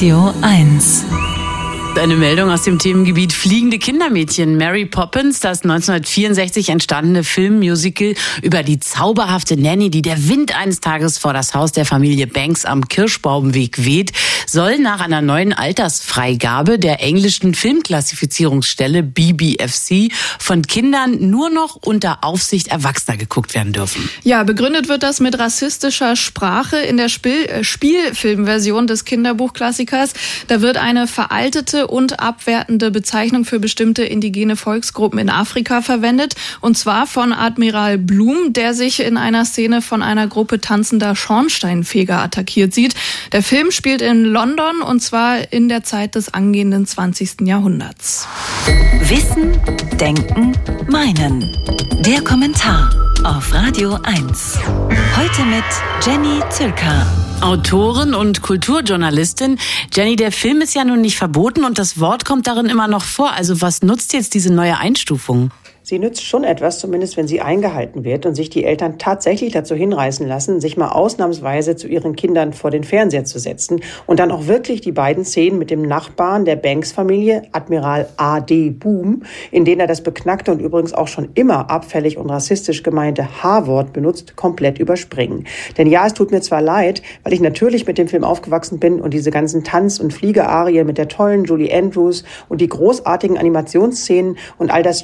Radio 1. Eine Meldung aus dem Themengebiet Fliegende Kindermädchen. Mary Poppins, das 1964 entstandene Filmmusical über die zauberhafte Nanny, die der Wind eines Tages vor das Haus der Familie Banks am Kirschbaumweg weht, soll nach einer neuen Altersfreigabe der englischen Filmklassifizierungsstelle BBFC von Kindern nur noch unter Aufsicht Erwachsener geguckt werden dürfen. Ja, begründet wird das mit rassistischer Sprache in der Spiel Spielfilmversion des Kinderbuchklassikers. Da wird eine veraltete und abwertende Bezeichnung für bestimmte indigene Volksgruppen in Afrika verwendet. Und zwar von Admiral Blum, der sich in einer Szene von einer Gruppe tanzender Schornsteinfeger attackiert sieht. Der Film spielt in London und zwar in der Zeit des angehenden 20. Jahrhunderts. Wissen, Denken, Meinen. Der Kommentar auf Radio 1. Heute mit Jenny Zülker. Autorin und Kulturjournalistin. Jenny, der Film ist ja nun nicht verboten und das Wort kommt darin immer noch vor. Also was nutzt jetzt diese neue Einstufung? Sie nützt schon etwas, zumindest wenn sie eingehalten wird und sich die Eltern tatsächlich dazu hinreißen lassen, sich mal ausnahmsweise zu ihren Kindern vor den Fernseher zu setzen und dann auch wirklich die beiden Szenen mit dem Nachbarn der Banks-Familie, Admiral A.D. Boom, in denen er das beknackte und übrigens auch schon immer abfällig und rassistisch gemeinte H-Wort benutzt, komplett überspringen. Denn ja, es tut mir zwar leid, weil ich natürlich mit dem Film aufgewachsen bin und diese ganzen Tanz- und Fliegearien mit der tollen Julie Andrews und die großartigen Animationsszenen und all das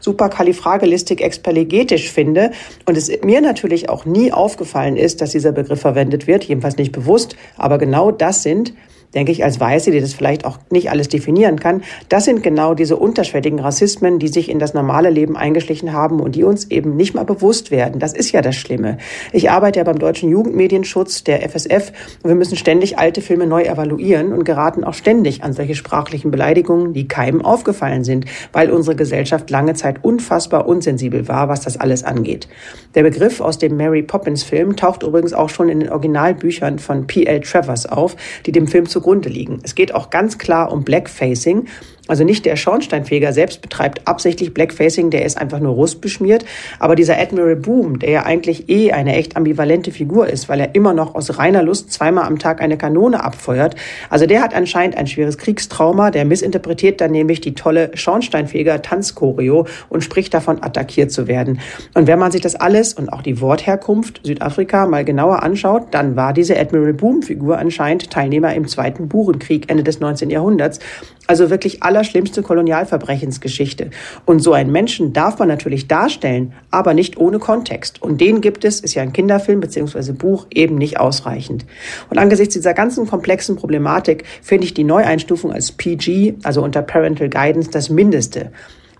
Chimchimery superkalifragilistik-experligetisch finde und es mir natürlich auch nie aufgefallen ist, dass dieser Begriff verwendet wird, jedenfalls nicht bewusst, aber genau das sind denke ich, als Weiße, die das vielleicht auch nicht alles definieren kann, das sind genau diese unterschwelligen Rassismen, die sich in das normale Leben eingeschlichen haben und die uns eben nicht mal bewusst werden. Das ist ja das Schlimme. Ich arbeite ja beim Deutschen Jugendmedienschutz, der FSF, und wir müssen ständig alte Filme neu evaluieren und geraten auch ständig an solche sprachlichen Beleidigungen, die keinem aufgefallen sind, weil unsere Gesellschaft lange Zeit unfassbar unsensibel war, was das alles angeht. Der Begriff aus dem Mary Poppins Film taucht übrigens auch schon in den Originalbüchern von P.L. Travers auf, die dem Film zu zugrunde liegen. Es geht auch ganz klar um Blackfacing also nicht der Schornsteinfeger selbst betreibt absichtlich Blackfacing, der ist einfach nur rustbeschmiert. Aber dieser Admiral Boom, der ja eigentlich eh eine echt ambivalente Figur ist, weil er immer noch aus reiner Lust zweimal am Tag eine Kanone abfeuert. Also der hat anscheinend ein schweres Kriegstrauma. Der missinterpretiert dann nämlich die tolle Schornsteinfeger Tanzchoreo und spricht davon, attackiert zu werden. Und wenn man sich das alles und auch die Wortherkunft Südafrika mal genauer anschaut, dann war diese Admiral Boom Figur anscheinend Teilnehmer im Zweiten Burenkrieg Ende des 19. Jahrhunderts. Also wirklich allerschlimmste Kolonialverbrechensgeschichte. Und so einen Menschen darf man natürlich darstellen, aber nicht ohne Kontext. Und den gibt es, ist ja ein Kinderfilm bzw. Buch, eben nicht ausreichend. Und angesichts dieser ganzen komplexen Problematik finde ich die Neueinstufung als PG, also unter Parental Guidance, das Mindeste.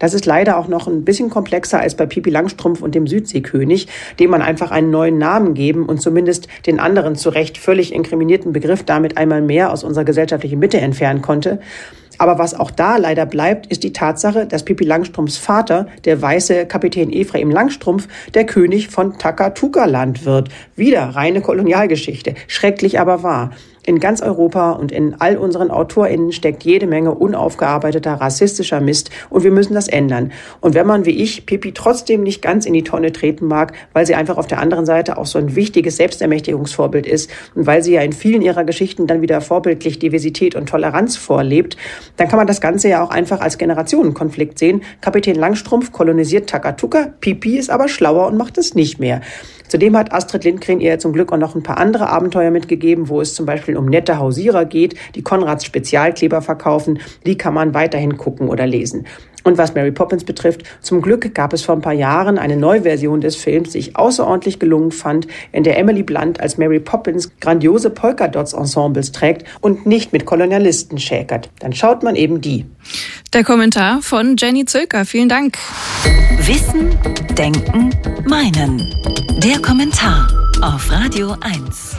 Das ist leider auch noch ein bisschen komplexer als bei Pipi Langstrumpf und dem Südseekönig, dem man einfach einen neuen Namen geben und zumindest den anderen zu Recht völlig inkriminierten Begriff damit einmal mehr aus unserer gesellschaftlichen Mitte entfernen konnte. Aber was auch da leider bleibt, ist die Tatsache, dass Pippi Langstrumpfs Vater, der weiße Kapitän Ephraim Langstrumpf, der König von Takatuka-Land wird. Wieder reine Kolonialgeschichte. Schrecklich aber wahr. In ganz Europa und in all unseren AutorInnen steckt jede Menge unaufgearbeiteter rassistischer Mist und wir müssen das ändern. Und wenn man wie ich Pipi trotzdem nicht ganz in die Tonne treten mag, weil sie einfach auf der anderen Seite auch so ein wichtiges Selbstermächtigungsvorbild ist und weil sie ja in vielen ihrer Geschichten dann wieder vorbildlich Diversität und Toleranz vorlebt, dann kann man das Ganze ja auch einfach als Generationenkonflikt sehen. Kapitän Langstrumpf kolonisiert Takatuka, Pipi ist aber schlauer und macht es nicht mehr. Zudem hat Astrid Lindgren ihr zum Glück auch noch ein paar andere Abenteuer mitgegeben, wo es zum Beispiel um nette Hausierer geht, die Konrads Spezialkleber verkaufen. Die kann man weiterhin gucken oder lesen. Und was Mary Poppins betrifft, zum Glück gab es vor ein paar Jahren eine Neuversion des Films, die ich außerordentlich gelungen fand, in der Emily Blunt als Mary Poppins grandiose Polka-Dots-Ensembles trägt und nicht mit Kolonialisten schäkert. Dann schaut man eben die. Der Kommentar von Jenny Zölker. Vielen Dank. Wissen, Denken, Meinen. Der Kommentar auf Radio 1.